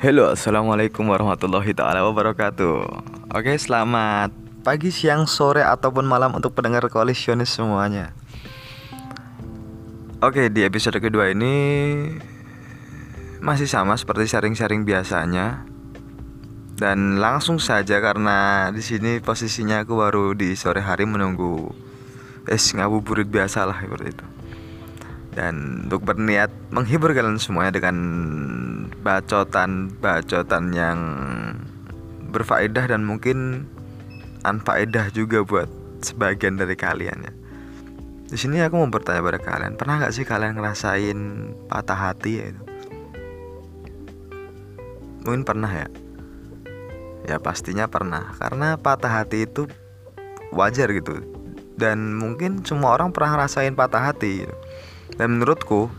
Halo, assalamualaikum warahmatullahi taala wabarakatuh. Oke, selamat pagi, siang, sore ataupun malam untuk pendengar koalisionis semuanya. Oke, di episode kedua ini masih sama seperti sharing-sharing biasanya. Dan langsung saja karena di sini posisinya aku baru di sore hari menunggu es ngabuburit biasa lah seperti itu dan untuk berniat menghibur kalian semuanya dengan bacotan-bacotan yang berfaedah dan mungkin anfaedah juga buat sebagian dari kalian ya. Di sini aku mau bertanya pada kalian, pernah nggak sih kalian ngerasain patah hati ya itu? Mungkin pernah ya. Ya pastinya pernah, karena patah hati itu wajar gitu. Dan mungkin semua orang pernah ngerasain patah hati gitu dan menurutku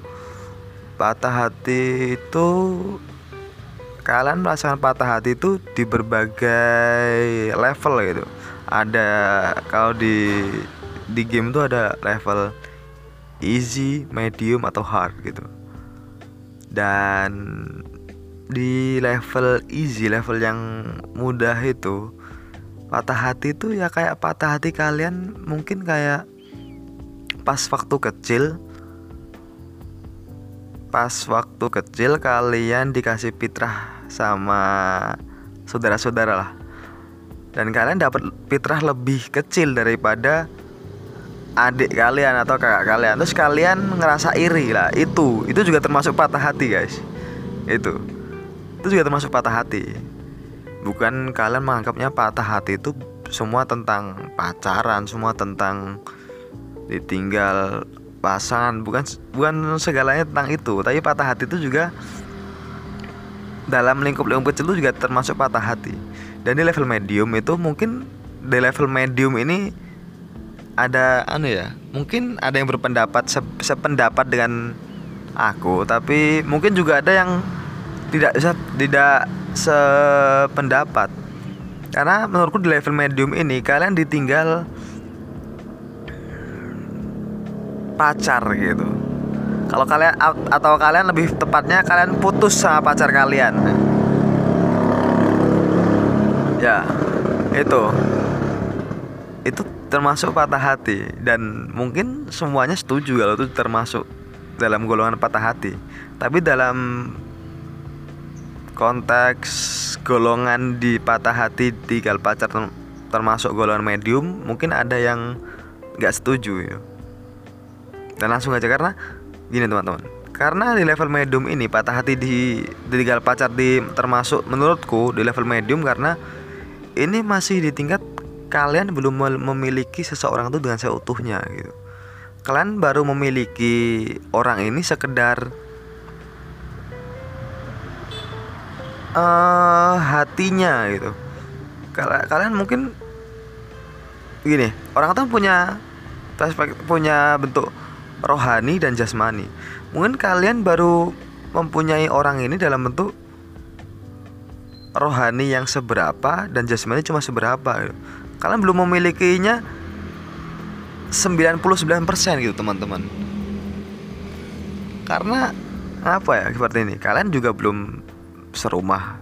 patah hati itu kalian merasakan patah hati itu di berbagai level gitu ada kalau di di game itu ada level easy, medium atau hard gitu. Dan di level easy, level yang mudah itu patah hati itu ya kayak patah hati kalian mungkin kayak pas waktu kecil pas waktu kecil kalian dikasih fitrah sama saudara-saudara lah. Dan kalian dapat fitrah lebih kecil daripada adik kalian atau kakak kalian. Terus kalian ngerasa iri lah itu. Itu juga termasuk patah hati guys. Itu. Itu juga termasuk patah hati. Bukan kalian menganggapnya patah hati itu semua tentang pacaran semua tentang ditinggal pasangan bukan bukan segalanya tentang itu tapi patah hati itu juga dalam lingkup lingkup kecil itu juga termasuk patah hati. Dan di level medium itu mungkin di level medium ini ada anu ya mungkin ada yang berpendapat se sependapat dengan aku tapi mungkin juga ada yang tidak se tidak sependapat. Karena menurutku di level medium ini kalian ditinggal pacar gitu. Kalau kalian atau kalian lebih tepatnya kalian putus sama pacar kalian. Ya itu. Itu termasuk patah hati. Dan mungkin semuanya setuju kalau itu termasuk dalam golongan patah hati. Tapi dalam konteks golongan di patah hati di gal pacar termasuk golongan medium mungkin ada yang nggak setuju ya dan langsung aja karena gini teman-teman. Karena di level medium ini patah hati di tinggal pacar di termasuk menurutku di level medium karena ini masih di tingkat kalian belum memiliki seseorang itu dengan seutuhnya gitu. Kalian baru memiliki orang ini sekedar uh, hatinya gitu. Kalian mungkin gini orang tuh punya punya bentuk rohani dan jasmani. Mungkin kalian baru mempunyai orang ini dalam bentuk rohani yang seberapa dan jasmani cuma seberapa. Kalian belum memilikinya 99% gitu teman-teman. Karena apa ya seperti ini? Kalian juga belum serumah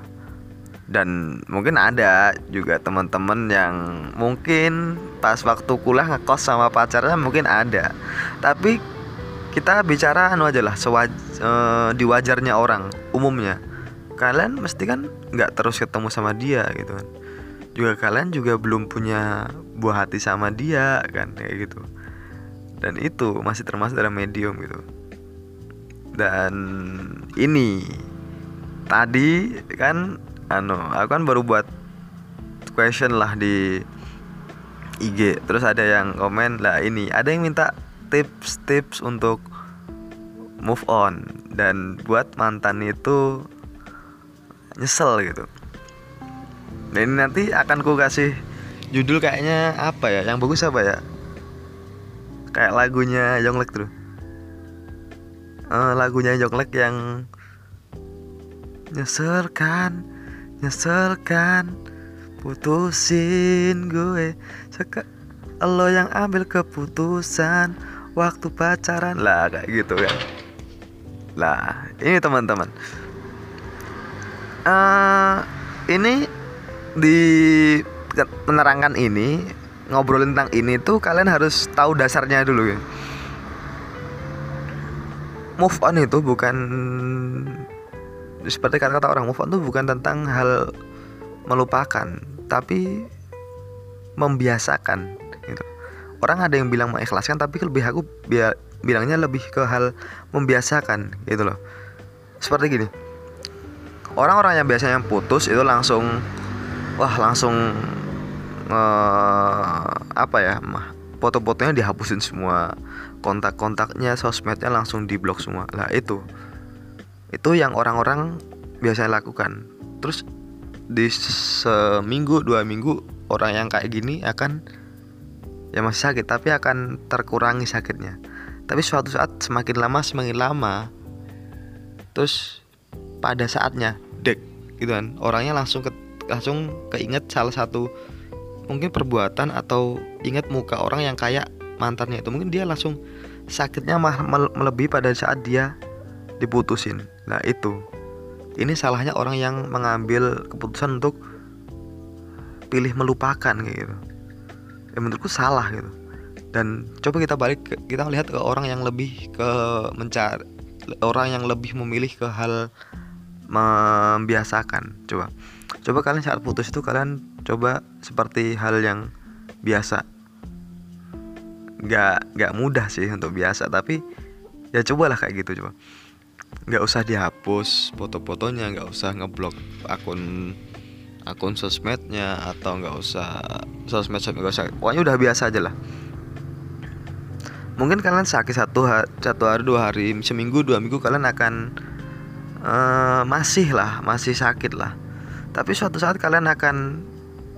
dan mungkin ada juga teman-teman yang mungkin pas waktu kuliah ngekos sama pacarnya mungkin ada. Tapi kita bicara anu aja lah sewaj e, diwajarnya orang umumnya. Kalian mesti kan nggak terus ketemu sama dia gitu kan. Juga kalian juga belum punya buah hati sama dia kan kayak gitu. Dan itu masih termasuk dalam medium gitu. Dan ini tadi kan anu aku kan baru buat question lah di IG terus ada yang komen lah ini ada yang minta tips-tips untuk move on dan buat mantan itu nyesel gitu. Dan ini nanti akan ku kasih judul kayaknya apa ya? Yang bagus apa ya? Kayak lagunya Yonglek tuh. Uh, lagunya Yonglek yang nyesel kan Nyesel kan putusin gue. Seka lo yang ambil keputusan. Waktu pacaran. Lah kayak gitu kan. Lah ini teman-teman. Uh, ini di menerangkan ini ngobrolin tentang ini tuh kalian harus tahu dasarnya dulu ya. Move on itu bukan seperti kata-kata orang move on itu bukan tentang hal melupakan tapi membiasakan gitu. Orang ada yang bilang mengikhlaskan tapi lebih aku biar bilangnya lebih ke hal membiasakan gitu loh. Seperti gini orang-orang yang biasanya putus itu langsung wah langsung uh, apa ya mah foto-fotonya dihapusin semua kontak-kontaknya sosmednya langsung diblok semua. Lah itu itu yang orang-orang biasanya lakukan. Terus di seminggu dua minggu orang yang kayak gini akan ya masih sakit tapi akan terkurangi sakitnya. Tapi suatu saat semakin lama semakin lama terus pada saatnya dek gitu kan orangnya langsung ke, langsung keinget salah satu mungkin perbuatan atau ingat muka orang yang kayak mantannya itu. Mungkin dia langsung sakitnya mah melebihi pada saat dia diputusin. Nah itu. Ini salahnya orang yang mengambil keputusan untuk pilih melupakan gitu. Ya menurutku salah gitu. Dan coba kita balik kita lihat ke orang yang lebih ke mencari orang yang lebih memilih ke hal membiasakan coba. Coba kalian saat putus itu kalian coba seperti hal yang biasa. Nggak nggak mudah sih untuk biasa tapi ya cobalah kayak gitu coba nggak usah dihapus foto-fotonya nggak usah ngeblok akun akun sosmednya atau nggak usah sosmed sosmed nggak usah. Pokoknya udah biasa aja lah. Mungkin kalian sakit satu hari, satu hari dua hari seminggu dua minggu kalian akan uh, masih lah masih sakit lah. Tapi suatu saat kalian akan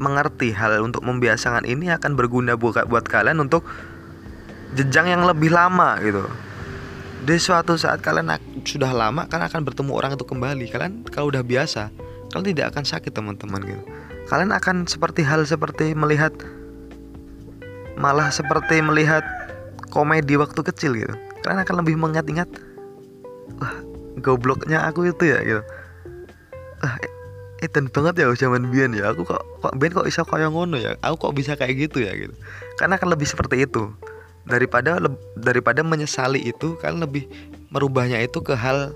mengerti hal untuk membiasakan ini akan berguna buat buat kalian untuk jenjang yang lebih lama gitu. Di suatu saat kalian sudah lama kan akan bertemu orang itu kembali. Kalian kalau udah biasa, kalian tidak akan sakit teman-teman gitu. Kalian akan seperti hal seperti melihat malah seperti melihat komedi waktu kecil gitu. Kalian akan lebih mengingat-ingat wah gobloknya aku itu ya gitu. Wah, eten banget ya zaman Bian ya aku kok kok Bian kok bisa kayak ngono ya aku kok bisa kayak gitu ya gitu karena akan lebih seperti itu daripada daripada menyesali itu kan lebih merubahnya itu ke hal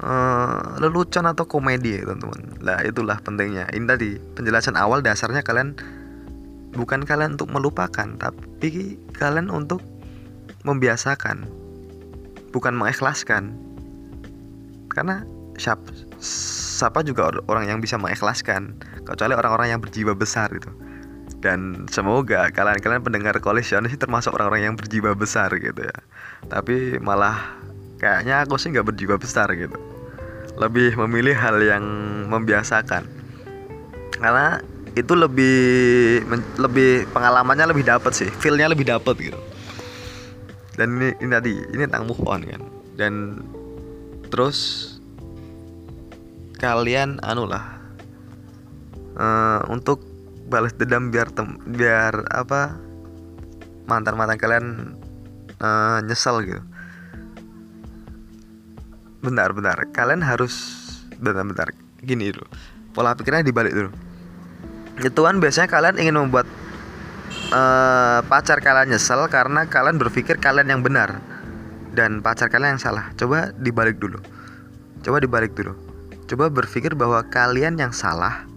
uh, lelucon atau komedi teman-teman. Lah itulah pentingnya. Ini tadi penjelasan awal dasarnya kalian bukan kalian untuk melupakan tapi kalian untuk membiasakan bukan mengikhlaskan. Karena siapa siapa juga orang yang bisa mengikhlaskan kecuali orang-orang yang berjiwa besar gitu dan semoga kalian-kalian pendengar koalisionis termasuk orang-orang yang berjiwa besar gitu ya. Tapi malah kayaknya aku sih nggak berjiwa besar gitu. Lebih memilih hal yang membiasakan. Karena itu lebih lebih pengalamannya lebih dapat sih feelnya lebih dapat gitu. Dan ini, ini tadi ini tentang move on kan. Dan terus kalian anu lah uh, untuk balas dendam biar tem biar apa mantan mantan kalian uh, nyesel gitu. Bentar bentar. Kalian harus bentar bentar. Gini dulu. Pola pikirnya dibalik dulu. Itu biasanya kalian ingin membuat uh, pacar kalian nyesel karena kalian berpikir kalian yang benar dan pacar kalian yang salah. Coba dibalik dulu. Coba dibalik dulu. Coba berpikir bahwa kalian yang salah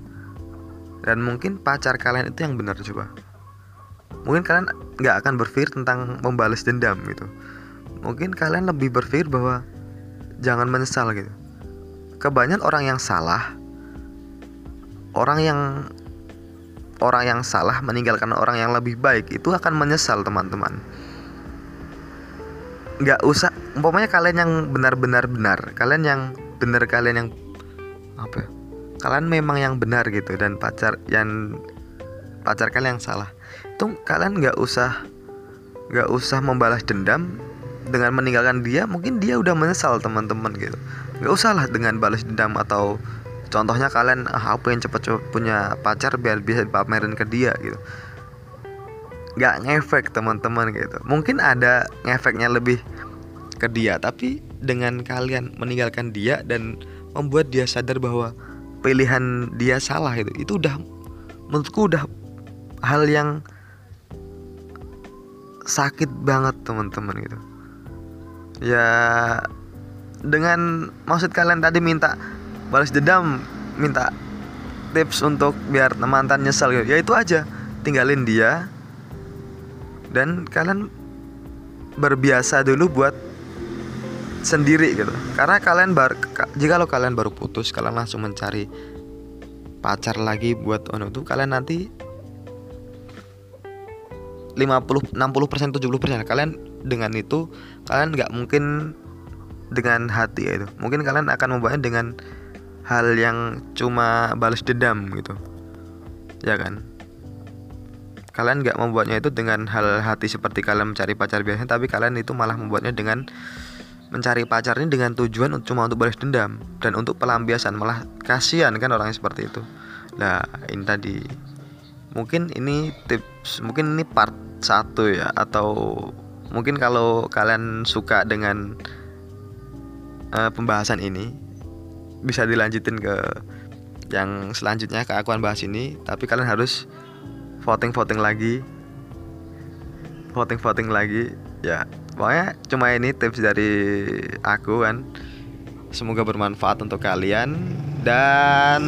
dan mungkin pacar kalian itu yang benar coba. Mungkin kalian nggak akan berpikir tentang membalas dendam gitu. Mungkin kalian lebih berpikir bahwa jangan menyesal gitu. Kebanyakan orang yang salah, orang yang orang yang salah meninggalkan orang yang lebih baik itu akan menyesal teman-teman. Nggak usah, umpamanya kalian yang benar-benar benar, kalian yang benar kalian yang apa ya? Kalian memang yang benar gitu dan pacar yang pacar kalian yang salah. Itu kalian nggak usah nggak usah membalas dendam dengan meninggalkan dia mungkin dia udah menyesal teman-teman gitu. Nggak usah lah dengan balas dendam atau contohnya kalian ah, apa yang cepet-cepet punya pacar biar bisa pamerin ke dia gitu. Nggak ngefek teman-teman gitu. Mungkin ada ngefeknya lebih ke dia tapi dengan kalian meninggalkan dia dan membuat dia sadar bahwa pilihan dia salah itu itu udah menurutku udah hal yang sakit banget teman-teman gitu. Ya dengan maksud kalian tadi minta balas dendam minta tips untuk biar mantan nyesel gitu. Ya itu aja. Tinggalin dia. Dan kalian berbiasa dulu buat sendiri gitu. Karena kalian bar jika lo kalian baru putus kalian langsung mencari pacar lagi buat ono tuh kalian nanti 50 60 persen 70 persen kalian dengan itu kalian nggak mungkin dengan hati ya itu. Mungkin kalian akan membuatnya dengan hal yang cuma balas dendam gitu. Ya kan? Kalian nggak membuatnya itu dengan hal hati seperti kalian mencari pacar biasanya tapi kalian itu malah membuatnya dengan mencari pacar ini dengan tujuan cuma untuk balas dendam. Dan untuk pelampiasan malah kasihan kan orang yang seperti itu. Nah ini tadi. Mungkin ini tips mungkin ini part satu ya atau mungkin kalau kalian suka dengan uh, pembahasan ini bisa dilanjutin ke yang selanjutnya ke akuan bahas ini. Tapi kalian harus voting voting lagi. Voting voting lagi ya pokoknya cuma ini tips dari aku kan. Semoga bermanfaat untuk kalian dan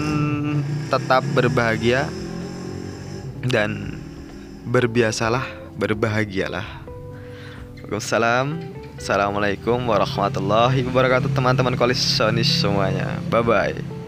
tetap berbahagia dan berbiasalah berbahagialah. Waalaikumsalam. Assalamualaikum warahmatullahi wabarakatuh teman-teman koalisionis semuanya. Bye bye